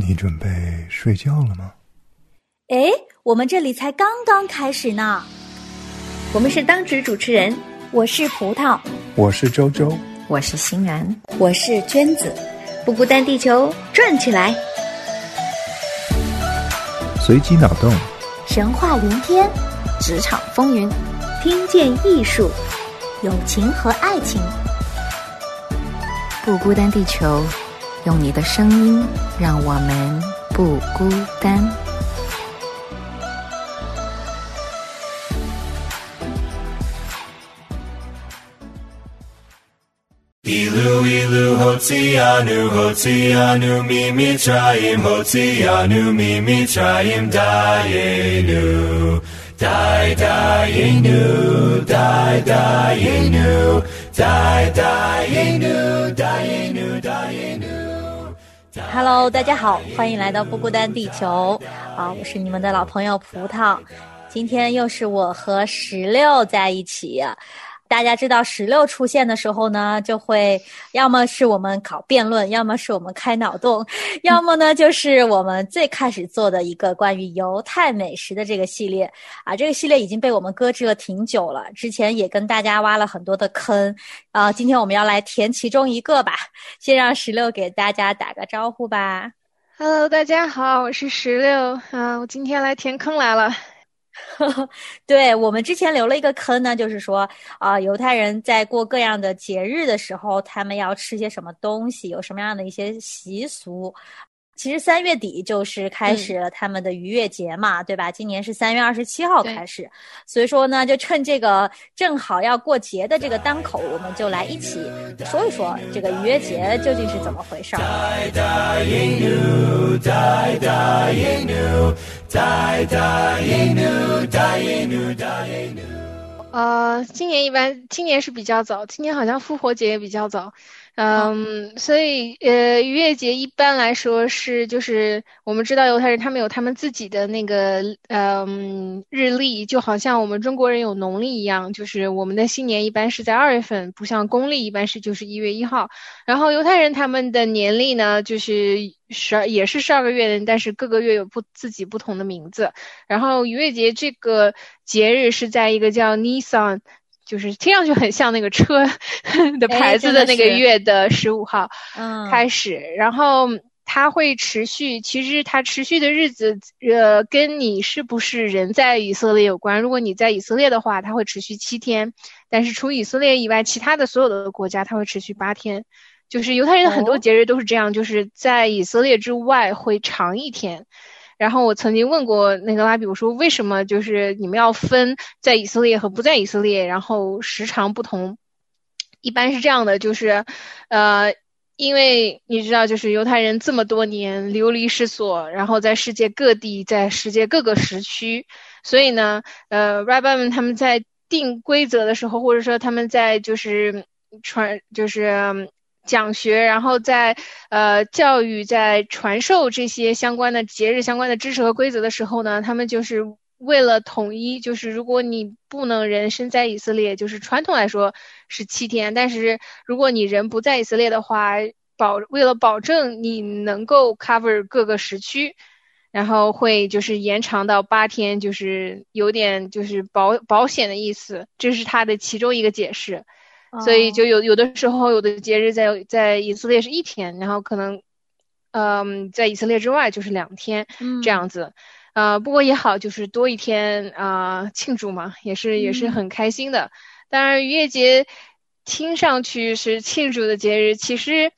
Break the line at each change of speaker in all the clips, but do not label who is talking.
你准备睡觉了吗？
哎，我们这里才刚刚开始呢。
我们是当值主持人，
我是葡萄，
我是周周，
我是欣然，
我是娟子。
不孤单，地球转起来，
随机脑洞，
神话连篇，
职场风云，
听见艺术，友情和爱情。
不孤单，地球，用你的声音让我们不孤单。
一路一路好 zi 呀努好 zi 呀努咪咪 trying 好 zi 呀
Hello，大家好，欢迎来到不孤单地球啊！我是你们的老朋友葡萄，今天又是我和石榴在一起。大家知道石榴出现的时候呢，就会要么是我们搞辩论，要么是我们开脑洞，要么呢就是我们最开始做的一个关于犹太美食的这个系列啊。这个系列已经被我们搁置了挺久了，之前也跟大家挖了很多的坑啊。今天我们要来填其中一个吧，先让石榴给大家打个招呼吧。
Hello，大家好，我是石榴啊，我今天来填坑来了。
对我们之前留了一个坑呢，就是说啊，犹太人在过各样的节日的时候，他们要吃些什么东西，有什么样的一些习俗。其实三月底就是开始了他们的逾越节嘛，对吧？今年是三月二十七号开始，所以说呢，就趁这个正好要过节的这个当口，我们就来一起说一说这个逾越节究竟是怎么回事儿。
呃，今年一般，今年是比较早，今年好像复活节也比较早。嗯，所以呃，逾越节一般来说是就是我们知道犹太人他们有他们自己的那个嗯日历，就好像我们中国人有农历一样，就是我们的新年一般是在二月份，不像公历一般是就是一月一号。然后犹太人他们的年历呢，就是十二也是十二个月，但是各个月有不自己不同的名字。然后逾越节这个节日是在一个叫 Nisan。就是听上去很像那个车 的牌子的那个月的十五号开始，然后它会持续。其实它持续的日子，呃，跟你是不是人在以色列有关。如果你在以色列的话，它会持续七天；但是除以色列以外，其他的所有的国家，它会持续八天。就是犹太人的很多节日都是这样，就是在以色列之外会长一天。然后我曾经问过那个拉比，我说为什么就是你们要分在以色列和不在以色列，然后时长不同？一般是这样的，就是，呃，因为你知道，就是犹太人这么多年流离失所，然后在世界各地，在世界各个时区，所以呢，呃，rabbi 们他们在定规则的时候，或者说他们在就是传就是。讲学，然后在呃教育，在传授这些相关的节日相关的知识和规则的时候呢，他们就是为了统一，就是如果你不能人身在以色列，就是传统来说是七天，但是如果你人不在以色列的话，保为了保证你能够 cover 各个时区，然后会就是延长到八天，就是有点就是保保险的意思，这是他的其中一个解释。所以就有有的时候，有的节日在在以色列是一天，然后可能，嗯，在以色列之外就是两天这样子，呃，不过也好，就是多一天啊，庆祝嘛，也是也是很开心的。当然，逾越节听上去是庆祝的节日，其实。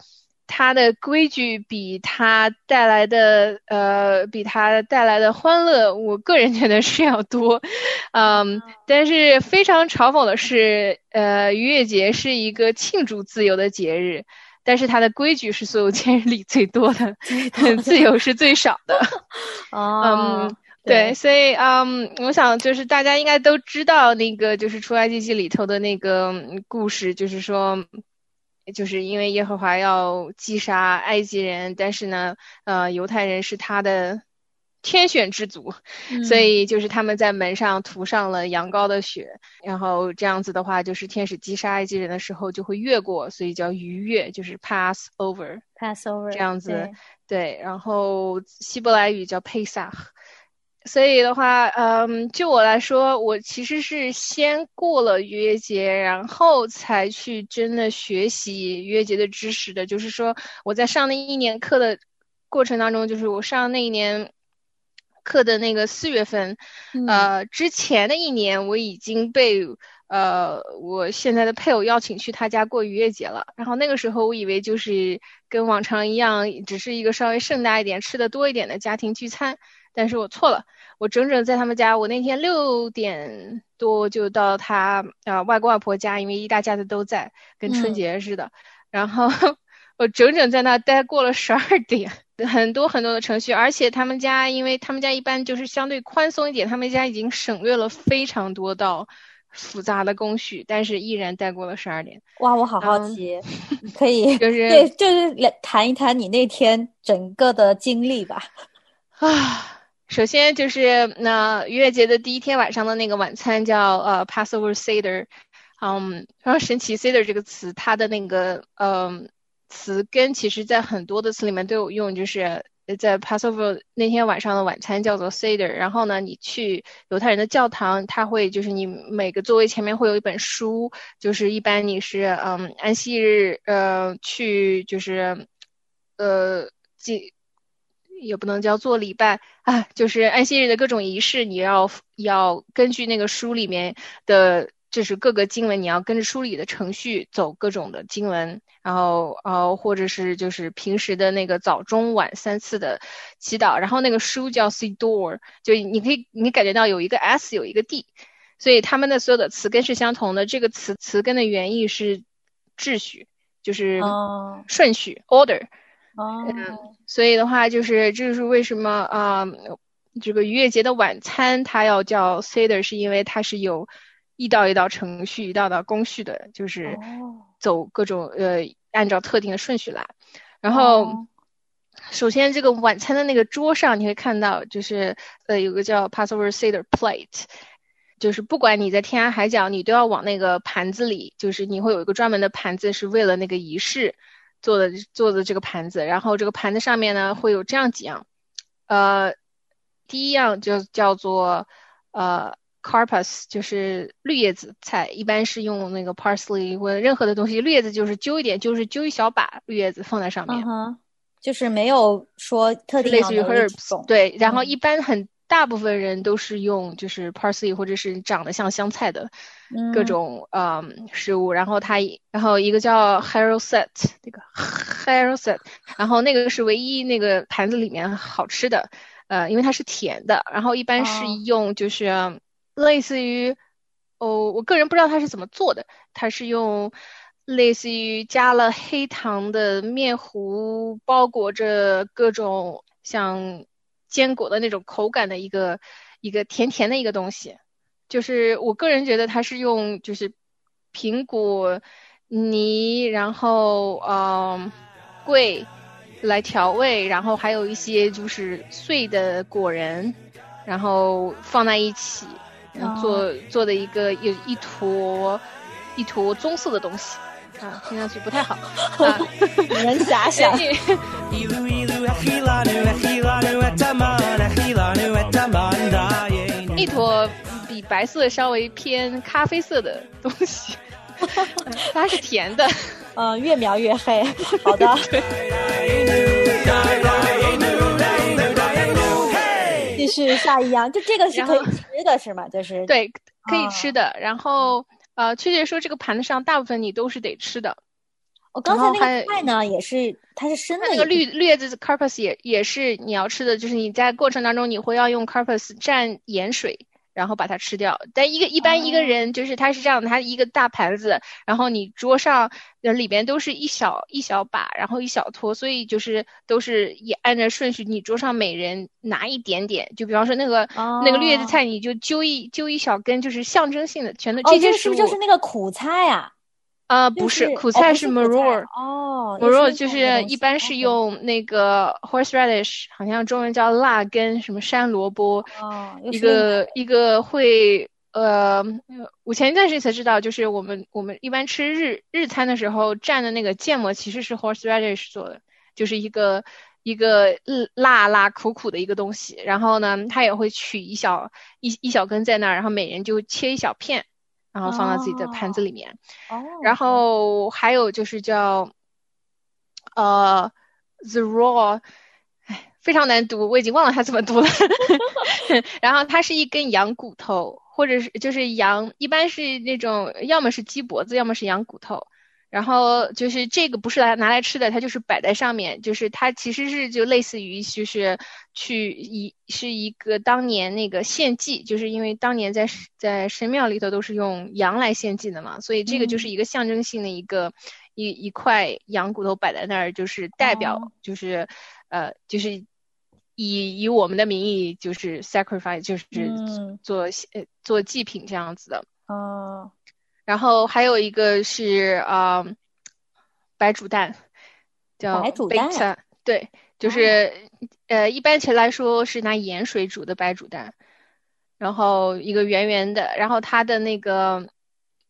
它的规矩比它带来的呃，比它带来的欢乐，我个人觉得是要多，嗯，但是非常嘲讽的是，呃，逾越节是一个庆祝自由的节日，但是它的规矩是所有节日里最多的，自由是最少的。
嗯，
对，所以嗯，我想就是大家应该都知道那个就是出埃及记里头的那个故事，就是说。就是因为耶和华要击杀埃及人，但是呢，呃，犹太人是他的天选之族，
嗯
所以就是他们在门上涂上了羊羔的血，然后这样子的话，就是天使击杀埃及人的时候就会越过，所以叫逾越，就是 pass over。
Passover
这样子
对
对，然后希伯来语叫 Pesach，所以的话，嗯，就我来说，我其实是先过了逾越节，然后才去真的学习逾越节的知识的。就是说，我在上那一年课的过程当中，就是我上那一年课的那个四月份，
嗯
呃，之前的一年我已经被呃我现在的配偶邀请去他家过逾越节了。然后那个时候我以为就是跟往常一样，只是一个稍微盛大一点、吃的多一点的家庭聚餐，但是我错了。我整整在他们家，我那天六点多就到他呃外公外婆家，因为一大家子都在，跟春
嗯
节似的。然后我整整在那待过了十二点，很多很多的程序，而且他们家，因为他们家一般就是相对宽松一点，他们家已经省略了非常多道复杂的工序，但是依然待过了十二点。
哇，我好好
嗯
奇，你可以
就是
对，就是来谈一谈你那天整个的经历吧。
啊，首先就是那逾越节的第一天晚上的那个晚餐叫呃 Passover Seder，嗯，非常神奇 Seder 这个词，它的那个嗯词根其实在很多的词里面都有用，就是在 Passover 那天晚上的晚餐叫做 Seder，然后呢，你去犹太人的教堂，他会就是你每个座位前面会有一本书，就是一般你是嗯安息日呃去就是呃祭。也不能叫做礼拜啊，就是安息日的各种仪式，你要要根据那个书里面的，就是各个经文，你要跟着书里的程序走各种的经文，然后呃，或者是就是平时的那个早中晚三次的祈祷，然后那个书叫 Sidor，就你可以你感觉到有一个 S 有一个 D，所以他们的所有的词根是相同的，这个词词根的原意是秩序，就是
哦
顺序 order。
哦，
所以的话，就是这就是为什么啊、这个逾越节的晚餐它要叫 Seder，是因为它是有一道一道程序、一道道工序的，就是
哦
走各种呃按照特定的顺序来。然后，
哦
首先这个晚餐的那个桌上，你会看到就是呃有个叫 Passover Seder plate。就是不管你在天涯海角，你都要往那个盘子里，就是你会有一个专门的盘子，是为了那个仪式做的做的这个盘子。然后这个盘子上面呢会有这样几样，呃，第一样就叫做呃 carpus，就是绿叶子菜，一般是用那个 parsley 或者任何的东西，绿叶子就是揪一点，就是揪一小把绿叶子放在上面
嗯，哼，就是没有说特定
类似于 herbs，对，然后
嗯
一般很大部分人都是用就是 parsley 或者是长得像香菜的各
嗯。
种嗯食物，然后它然后一个叫 hero set 那个 hero set，然后那个是唯一那个盘子里面好吃的，呃，因为它是甜的，然后一般是
哦。
用就是类似于哦，我个人不知道它是怎么做的，它是用类似于加了黑糖的面糊包裹着各种像坚果的那种口感的一个一个甜甜的一个东西，就是我个人觉得它是用就是苹果泥，然后嗯桂来调味，然后还有一些就是碎的果仁，然后放在一起，然后做、做的一个有一坨一坨棕色的东西。啊，听上去不太好。啊。
你能遐想
一坨比白色稍微偏咖啡色的东西，它是甜的。
嗯，越描越黑。好的，继续下一样，就这个是可以吃的，是吗？就是，
对，可以
啊
吃的。然后呃，确切说，这个盘子上大部分你都是得吃的。
我刚才那个菜呢，也是它是生的
那个绿绿叶子 carpus 也也是你要吃的，就是你在过程当中你会要用 carpus 蘸盐水，然后把它吃掉。但一个一般一个人就是他是这样的，他一个大盘子，然后你桌上呃里边都是一小一小把，然后一小坨，所以就是都是也按照顺序，你桌上每人拿一点点。就比方说那个、那个绿叶子
哦
菜，你就揪一揪一小根，就是象征性的，全都
哦，这
些食物。
不是就是那个苦菜啊？
啊，
就
不是，苦菜是 maror。
哦
maror
是
就是一般是用那个 horseradish，好像中文叫辣根，什么山萝卜，
哦，
一个一个会呃，我前一段时间才知道，就是我们我们一般吃日日餐的时候蘸的那个芥末其实是 horseradish 做的，就是一个一个辣辣苦苦的一个东西。然后呢，它也会取一小一一小根在那儿，然后每人就切一小片，然后放到自己的盘子里面。
哦，
然后还有就是叫呃 the raw，哎，非常难读，我已经忘了它怎么读了。然后它是一根羊骨头，或者是就是羊，一般是那种要么是鸡脖子，要么是羊骨头。然后就是这个不是来拿来吃的，它就是摆在上面，就是它其实是就类似于就是去一是一个当年那个献祭，就是因为当年在在神庙里头都是用羊来献祭的嘛，所以这个就是一个象征性的一个、一一块羊骨头摆在那儿，就是代表、
哦。
就是呃就是以以我们的名义就是 sacrifice 就是
嗯。
做呃做祭品这样子的。
哦
然后还有一个是啊、呃白煮蛋，叫
白煮蛋
对，就是、呃一般起来说是拿盐水煮的白煮蛋，然后一个圆圆的，然后它的那个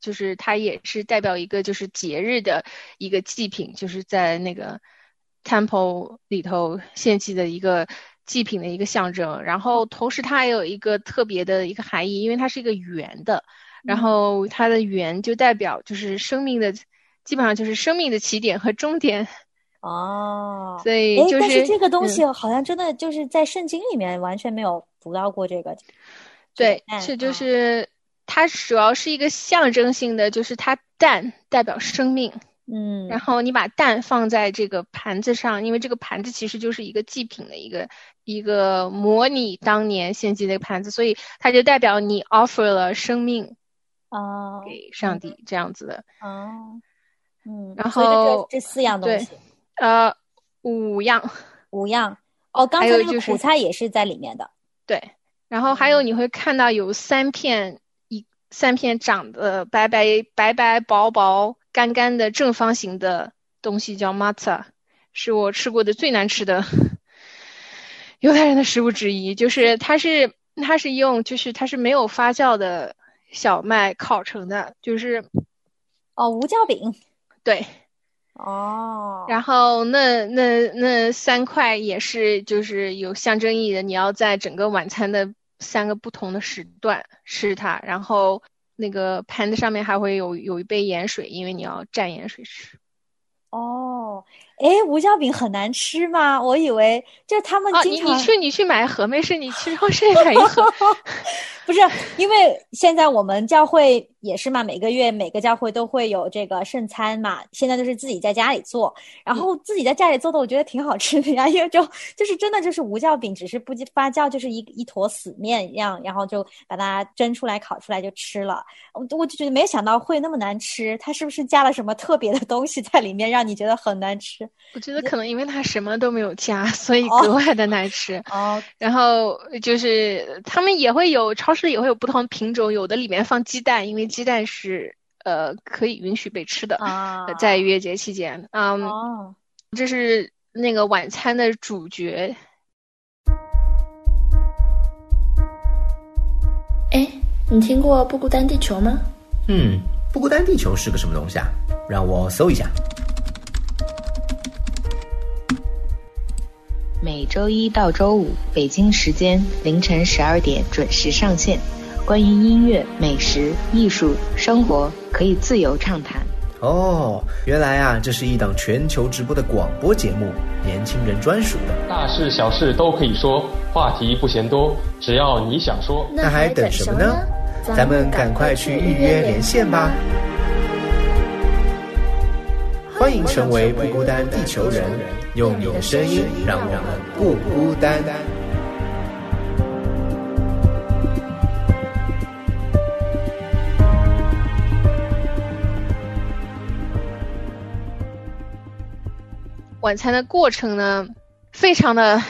就是它也是代表一个就是节日的一个祭品，就是在那个 temple 里头献祭的一个祭品的一个象征，然后同时它还有一个特别的一个含义，因为它是一个圆的。然后它的圆就代表就是生命的，基本上就是生命的起点和终点，
哦，
所以，就是
但是这个东西
嗯
好像真的就是在圣经里面完全没有读到过这个。
对，
蛋
是就
啊
是它主要是一个象征性的，就是它蛋代表生命，
嗯，
然后你把蛋放在这个盘子上，因为这个盘子其实就是一个祭品的一个一个模拟当年献祭的一个盘子，所以它就代表你 offer 了生命
哦
给上帝这样子的。
哦，嗯，
然后
这这四样东
对
西，
呃，五样。
五样。哦，刚才那个苦菜也是在里面的。
对，然后还有你会看到有三片一三片长得白白白白薄薄干干的正方形的东西叫 matzah，是我吃过的最难吃的犹太人的食物之一。就是它是它是用就是它是没有发酵的小麦烤成的，就是
哦，无酵饼。
对，
哦，
然后那那那三块也是就是有象征意义的，你要在整个晚餐的三个不同的时段吃它，然后那个盘子上面还会有有一杯盐水，因为你要蘸盐水吃。
哦，哎，无酵饼很难吃吗？我以为就是他们
啊，
经常
你你去你去买一盒，没事，你去超市买一盒。
不是，因为现在我们教会也是嘛，每个月每个教会都会有这个圣餐嘛。现在都是自己在家里做，然后自己在家里做的，我觉得挺好吃的呀。因为就就是真的就是无酵饼，只是不发酵，就是一一坨死面一样，然后就把它蒸出来、烤出来就吃了。我我就觉得没想到会那么难吃，它是不是加了什么特别的东西在里面，让你觉得很难吃？
我觉得可能因为它什么都没有加，所以
哦
格外的难吃。
哦，
然后就是他们也会有超市也会有不同品种，有的里面放鸡蛋，因为鸡蛋是呃可以允许被吃的，在逾越节期间，嗯，
哦，
这是那个晚餐的主角。
哎，你听过不孤单地球吗？
嗯，不孤单地球是个什么东西啊？让我搜一下。
每周一到周五，北京时间凌晨十二点准时上线。关于音乐、美食、艺术、生活，可以自由畅谈。
哦，原来啊，这是一档全球直播的广播节目，年轻人专属的。
大事小事都可以说，话题不嫌多，只要你想说。
那还等什么呢？咱们赶快去预约连线吧！欢迎成为不孤单地球人，用你的声音让我们不孤单。
晚餐的过程呢，非常的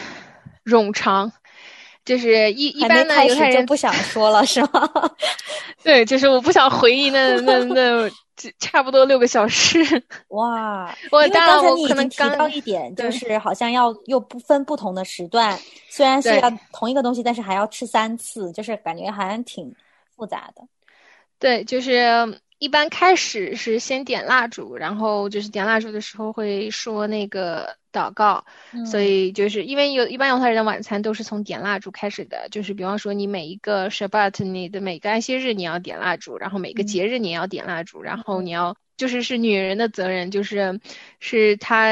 冗长，就是一一般呢犹太人
不想说了是吗？
对，就是我不想回忆那那那差不多六个小时。
哇，
我当然我可能刚
到一点，就是好像要又不分不同的时段，虽然是
对
要同一个东西，但是还要吃三次，就是感觉好像挺复杂的。
对，就是一般开始是先点蜡烛，然后就是点蜡烛的时候会说那个祷告，所
嗯
以就是因为有一般犹太人的晚餐都是从点蜡烛开始的，就是比方说你每一个 Shabbat，你的每个安息日你要点蜡烛，然后每个
嗯
节日你要点蜡烛，然后你要就是是女人的责任，就是是她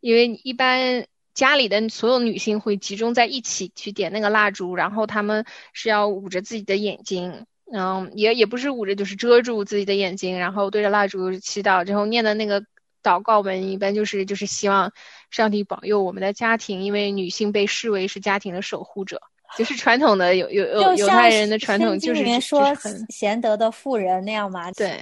因为一般。家里的所有女性会集中在一起去点那个蜡烛，然后她们是要捂着自己的眼睛，嗯，也也不是捂着，就是遮住自己的眼睛，然后对着蜡烛祈祷，之后念的那个祷告文，一般就是就是希望上帝保佑我们的家庭，因为女性被视为是家庭的守护者，就是传统的有有有犹太人的传统就是就是很
贤德的妇人那样嘛。
对。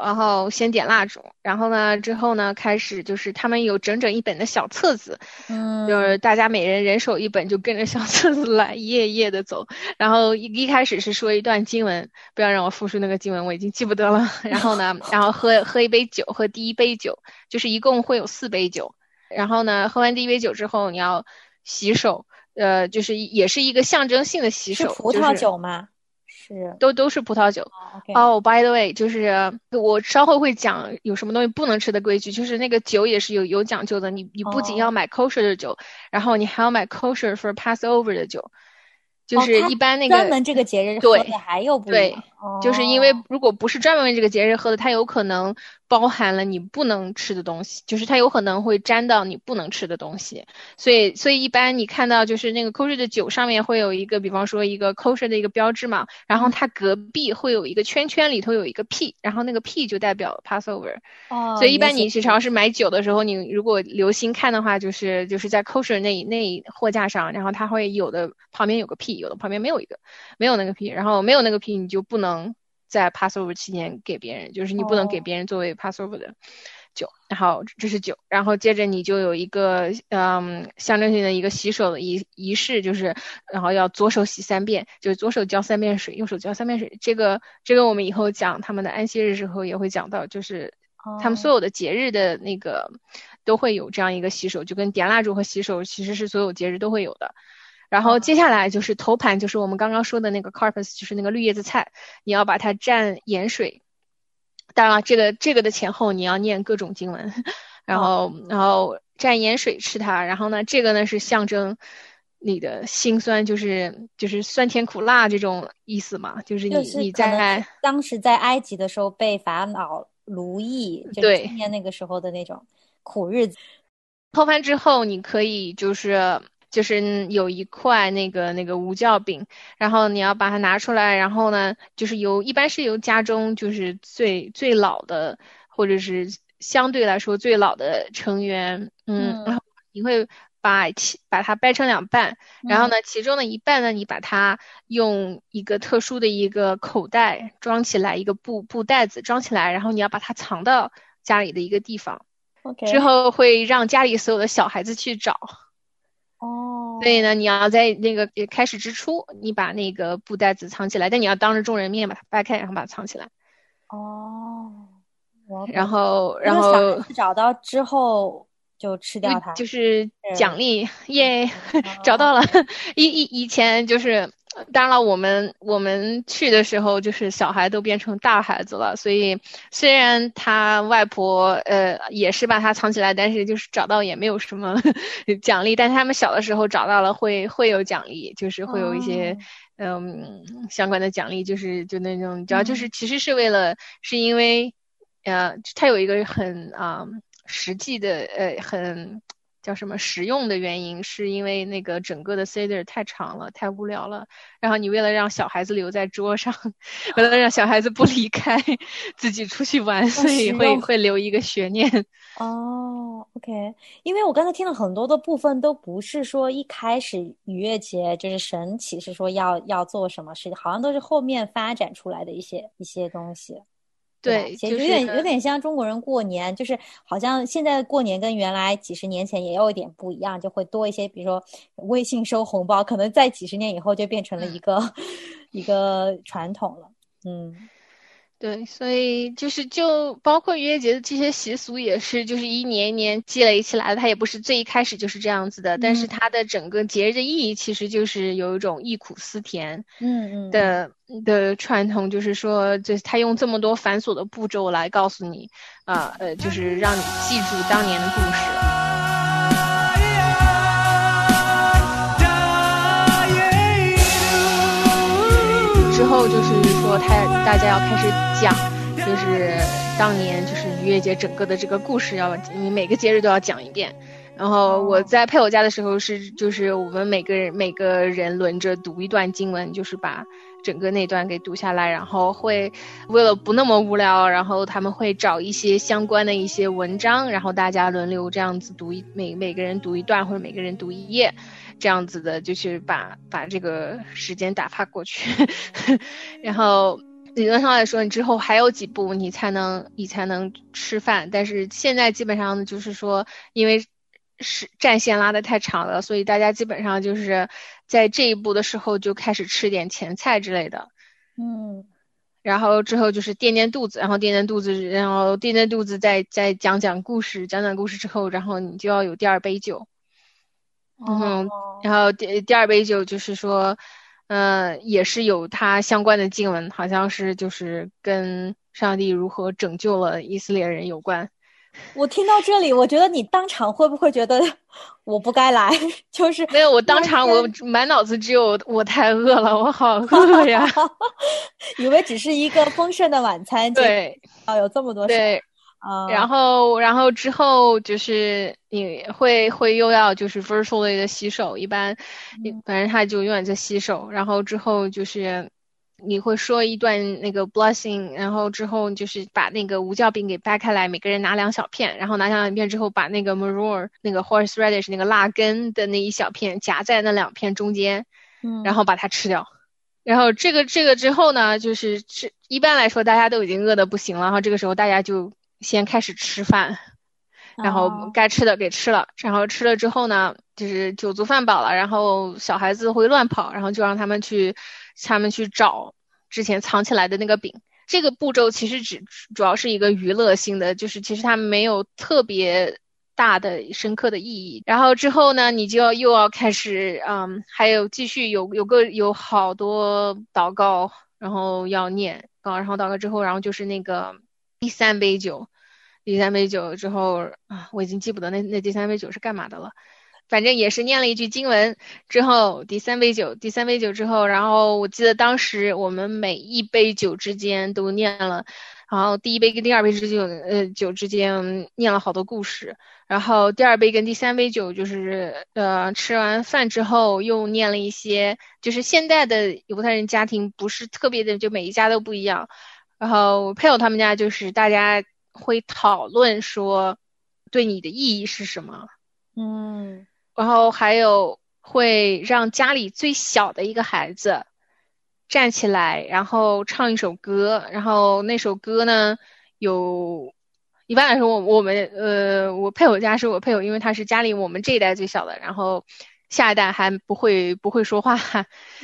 然后先点蜡烛，然后呢，之后呢，开始就是他们有整整一本的小册子，
嗯，
就是大家每人人手一本，就跟着小册子来，一页一页的走。然后一一开始是说一段经文，不要让我复述那个经文，我已经记不得了。然后呢，然后喝喝一杯酒，喝第一杯酒，就是一共会有四杯酒。然后呢，喝完第一杯酒之后，你要洗手，呃，就是也是一个象征性的洗手，
是葡萄
就是
酒吗？是。
都都是葡萄酒。
哦，OK，
哦、b y the way，就是我稍后会讲有什么东西不能吃的规矩，就是那个酒也是有有讲究的。你你不仅
哦
要买 kosher 的酒，然后你还要买 kosher for Passover 的酒，就是一般那个
专门这个节日喝
对
的还有不一
对
样，
就是因为
哦
如果不是专门为这个节日喝的，它有可能包含了你不能吃的东西，就是它有可能会沾到你不能吃的东西。所以，所以一般你看到就是那个 kosher 的酒上面会有一个，比方说一个 kosher 的一个标志嘛，然后它隔壁会有一个圈圈，里头有一个 P，然后那个 P 就代表 Passover。
哦，
所以一般你去超市买酒的时候，你如果留心看的话，就是就是在 kosher 那那货架上，然后它会有的旁边有个 P，有的旁边没有一个，没有那个 P，然后没有那个 P 你就不能在 Passover 期间给别人，就是你不能给
哦。
别人作为 Passover 的酒，然后这是酒，然后接着你就有一个嗯象征性的一个洗手的仪仪式，就是然后要左手洗三遍，就是左手浇三遍水，右手浇三遍水，这个这个我们以后讲他们的安息日时候也会讲到，就是他们所
哦。
有的节日的那个都会有这样一个洗手，就跟点蜡烛和洗手其实是所有节日都会有的。然后接下来就是头盘，就是我们刚刚说的那个 carpus，就是那个绿叶子菜，你要把它蘸盐水。当然了，这个这个的前后你要念各种经文，然后然后蘸盐水吃它。然后呢，这个呢是象征你的辛酸，就是就是酸甜苦辣这种意思嘛，就是你
就是
你在
当时在埃及的时候被法老奴役，就是
对
今天那个时候的那种苦日子。
偷翻之后，你可以就是就是有一块那个那个无酵饼，然后你要把它拿出来，然后呢，就是由一般是由家中就是最最老的或者是相对来说最老的成员，嗯，
嗯
然后你会把其把它掰成两半，然后
嗯
呢，其中的一半呢，你把它用一个特殊的一个口袋装起来，一个布布袋子装起来，然后你要把它藏到家里的一个地方。
OK，
之后会让家里所有的小孩子去找，
哦，
所以呢，你要在那个呃开始之初，你把那个布袋子藏起来，但你要当着众人面把它掰开，然后把它藏起来。
哦，
然后，然后
找到之后就吃掉它，
就是
是
奖励，耶，
哦
找到了。以以以前就是，当然了，我们我们去的时候，就是小孩都变成大孩子了，所以虽然他外婆呃也是把他藏起来，但是就是找到也没有什么 奖励。但是他们小的时候找到了会会有奖励，就是会有一些。
哦
嗯，相关的奖励就是就那种，主要就
嗯
是其实是为了，是因为，呃，他有一个很啊、实际的呃很叫什么实用的原因，是因为那个整个的 seder 太长了，太无聊了，然后你为了让小孩子留在桌上，为了让小孩子不离开，自己出去玩，所以会会留一个悬念。
哦，OK，因为我刚才听了很多的部分，都不是说一开始逾越节就是神启示说要要做什么事情，好像都是后面发展出来的一些一些东西。吧
对，
其实有点有点像中国人过年，就是好像现在过年跟原来几十年前也有一点不一样，就会多一些，比如说微信收红包，可能在几十年以后就变成了一个、一个传统了。嗯，
对，所以就是就包括逾越节的这些习俗也是，就是一年一年积累起来的，它也不是最一开始就是这样子的，但是它的整个节日的意义其实就是有一种忆苦思甜，
嗯嗯。
的的传统，就是说，就是他用这么多繁琐的步骤来告诉你，啊呃，就是让你记住当年的故事。后就是说，他大家要开始讲，就是当年就是逾越节整个的这个故事要，你每个节日都要讲一遍。然后我在配偶家的时候是，就是我们每个人每个人轮着读一段经文，就是把整个那段给读下来，然后会为了不那么无聊，然后他们会找一些相关的一些文章，然后大家轮流这样子读一每每个人读一段或者每个人读一页，这样子的，就是把把这个时间打发过去，然后。理论上来说，你之后还有几步你才能你才能吃饭，但是现在基本上就是说，因为是战线拉得太长了，所以大家基本上就是在这一步的时候就开始吃点前菜之类的，
嗯，
然后之后就是垫垫肚子，然后垫垫肚子，然后垫垫肚子，再再讲讲故事，讲讲故事之后，然后你就要有第二杯酒，嗯，然后第第二杯酒就是说。呃，也是有它相关的经文，好像是就是跟上帝如何拯救了以色列人有关。
我听到这里，我觉得你当场会不会觉得我不该来？就是
没有，我当场我满脑子只有我太饿了，我好 饿呀，
以为只是一个丰盛的晚餐，
对，
啊，有这么多
对。
啊，
然后，然后之后就是你会会又要就是 virtually 的洗手，一般，反正他就永远在洗手。然后之后就是你会说一段那个 blessing，然后之后就是把那个无酵饼给掰开来，每个人拿两小片，然后拿两片之后，把那个 maror 那个 horseradish 那个辣根的那一小片夹在那两片中间，
嗯，
然后把它吃掉。然后这个这个之后呢，就是吃一般来说大家都已经饿得不行了，然后这个时候大家就。先开始吃饭，然后该吃的给吃了，然后吃了之后呢，就是酒足饭饱了，然后小孩子会乱跑，然后就让他们去，他们去找之前藏起来的那个饼。这个步骤其实只主要是一个娱乐性的，就是其实它没有特别大的深刻的意义。然后之后呢，你就要又要开始，嗯，还有继续有有个有好多祷告，然后要念，然后祷告之后，然后就是那个。第三杯酒，第三杯酒之后啊，我已经记不得那那第三杯酒是干嘛的了。反正也是念了一句经文之后，第三杯酒，第三杯酒之后，然后我记得当时我们每一杯酒之间都念了，然后第一杯跟第二杯之酒，呃，酒之间念了好多故事。然后第二杯跟第三杯酒就是呃吃完饭之后又念了一些，就是现代的犹太人家庭不是特别的，就每一家都不一样。然后配偶他们家就是大家会讨论说，对你的意义是什么？
嗯，
然后还有会让家里最小的一个孩子站起来，然后唱一首歌，然后那首歌呢有，一般来说我我们呃我配偶家是我配偶，因为他是家里我们这一代最小的，然后下一代还不会不会说话，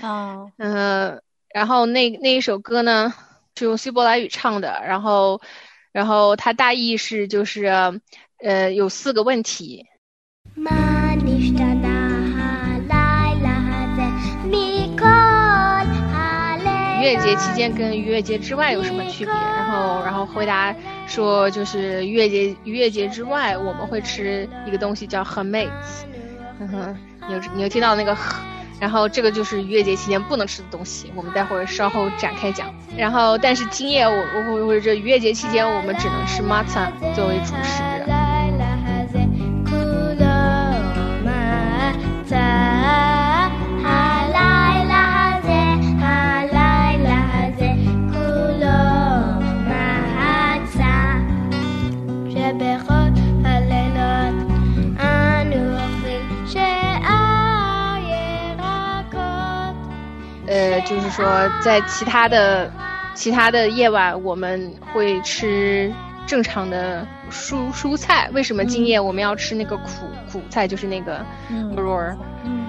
啊，
嗯，然后那那一首歌呢？是用希伯来语唱的，然后，然后它大意是就是，呃，有四个问题。逾越节期间跟逾越节之外有什么区别？然后，然后回答说就是逾越节逾越节之外我们会吃一个东西叫 hametz，哼哼，你有你有听到那个？然后这个就是逾越节期间不能吃的东西，我们待会儿稍后展开讲。然后，但是今夜我我我这逾越节期间我们只能吃 m a t a 作为主食。就是说在其他的其他的夜晚我们会吃正常的蔬蔬菜，为什么今夜我们要吃那个苦苦菜，就是那个嗯。嗯，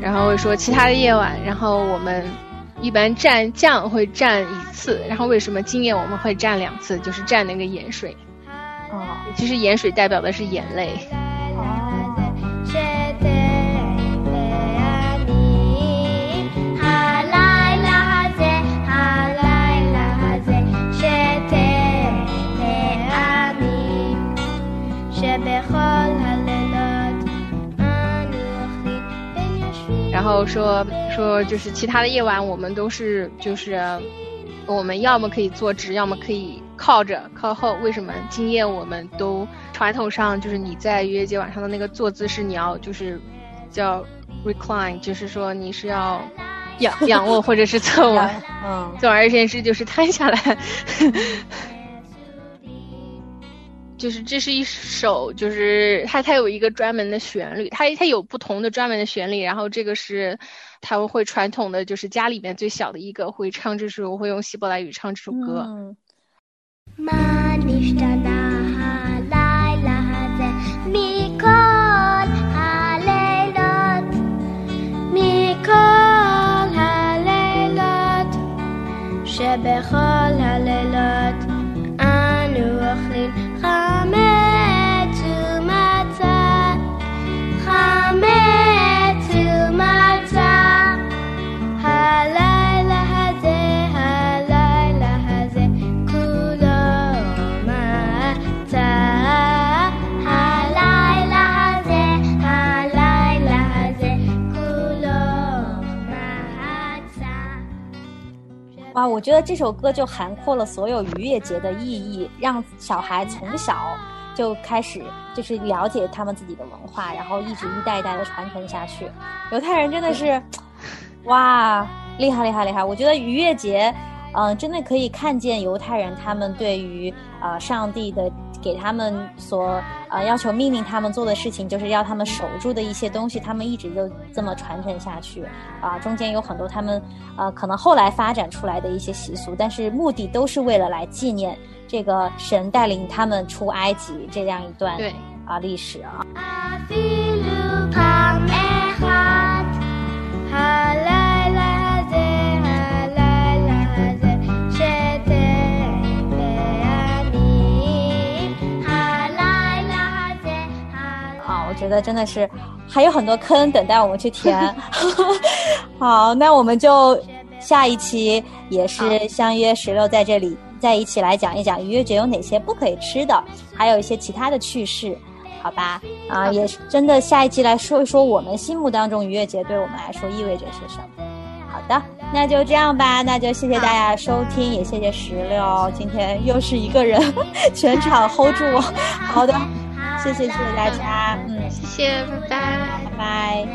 然后说其他的夜晚，然后我们。一般蘸酱会蘸一次，然后为什么今年我们会蘸两次？就是蘸那个盐水。
哦，
其实盐水代表的是眼泪。然后说说就是其他的夜晚，我们都是就是我们要么可以坐直，要么可以靠着靠后。为什么今夜我们都传统上就是你在愚人节晚上的那个坐姿是你要就是叫 recline，就是说你是要仰仰卧或者是侧卧。
嗯，
总而言之就是瘫下来。就是这是一首，就是它它有一个专门的旋律，它它有不同的专门的旋律，然后这个是他们会传统的，就是家里面最小的一个会唱这首，会用希伯来语唱这首歌。
嗯哇，我觉得这首歌就涵括了所有逾越节的意义，让小孩从小就开始就是了解他们自己的文化，然后一直一代一代的传承下去。犹太人真的是，哇，厉害厉害厉害！我觉得逾越节，嗯、真的可以看见犹太人他们对于呃上帝的给他们所呃要求命令他们做的事情，就是要他们守住的一些东西，他们一直就这么传承下去啊、中间有很多他们啊可能后来发展出来的一些习俗，但是目的都是为了来纪念这个神带领他们出埃及这样一段
对
啊历史啊。真的是还有很多坑等待我们去填。好，那我们就下一期也是相约石榴在这里再一起来讲一讲逾越节有哪些不可以吃的，还有一些其他的趣事。好吧，啊，也是真的，下一期来说一说我们心目当中逾越节对我们来说意味着是什么。好的，那就这样吧，那就谢谢大家的收听，也谢谢石榴，今天又是一个人 全场 hold 住我。好的，谢谢谢谢大家，嗯，
谢谢，拜拜。
拜拜。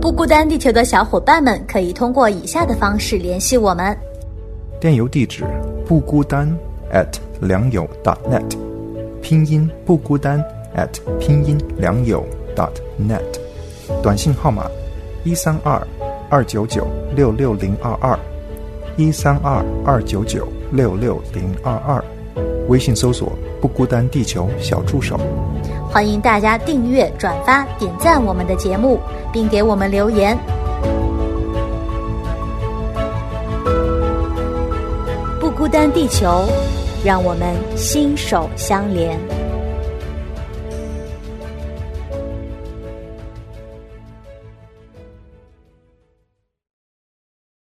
不孤单地球的小伙伴们可以通过以下的方式联系我们：
电邮地址不孤单 at 良友 .net，拼音不孤单 at 拼音良友 dot .net，短信号码一三二二九九六六零二二一三二二九九六六零二二，微信搜索不孤单地球小助手。
欢迎大家订阅、转发、点赞我们的节目，并给我们留言。不孤单，地球，让我们心手相连。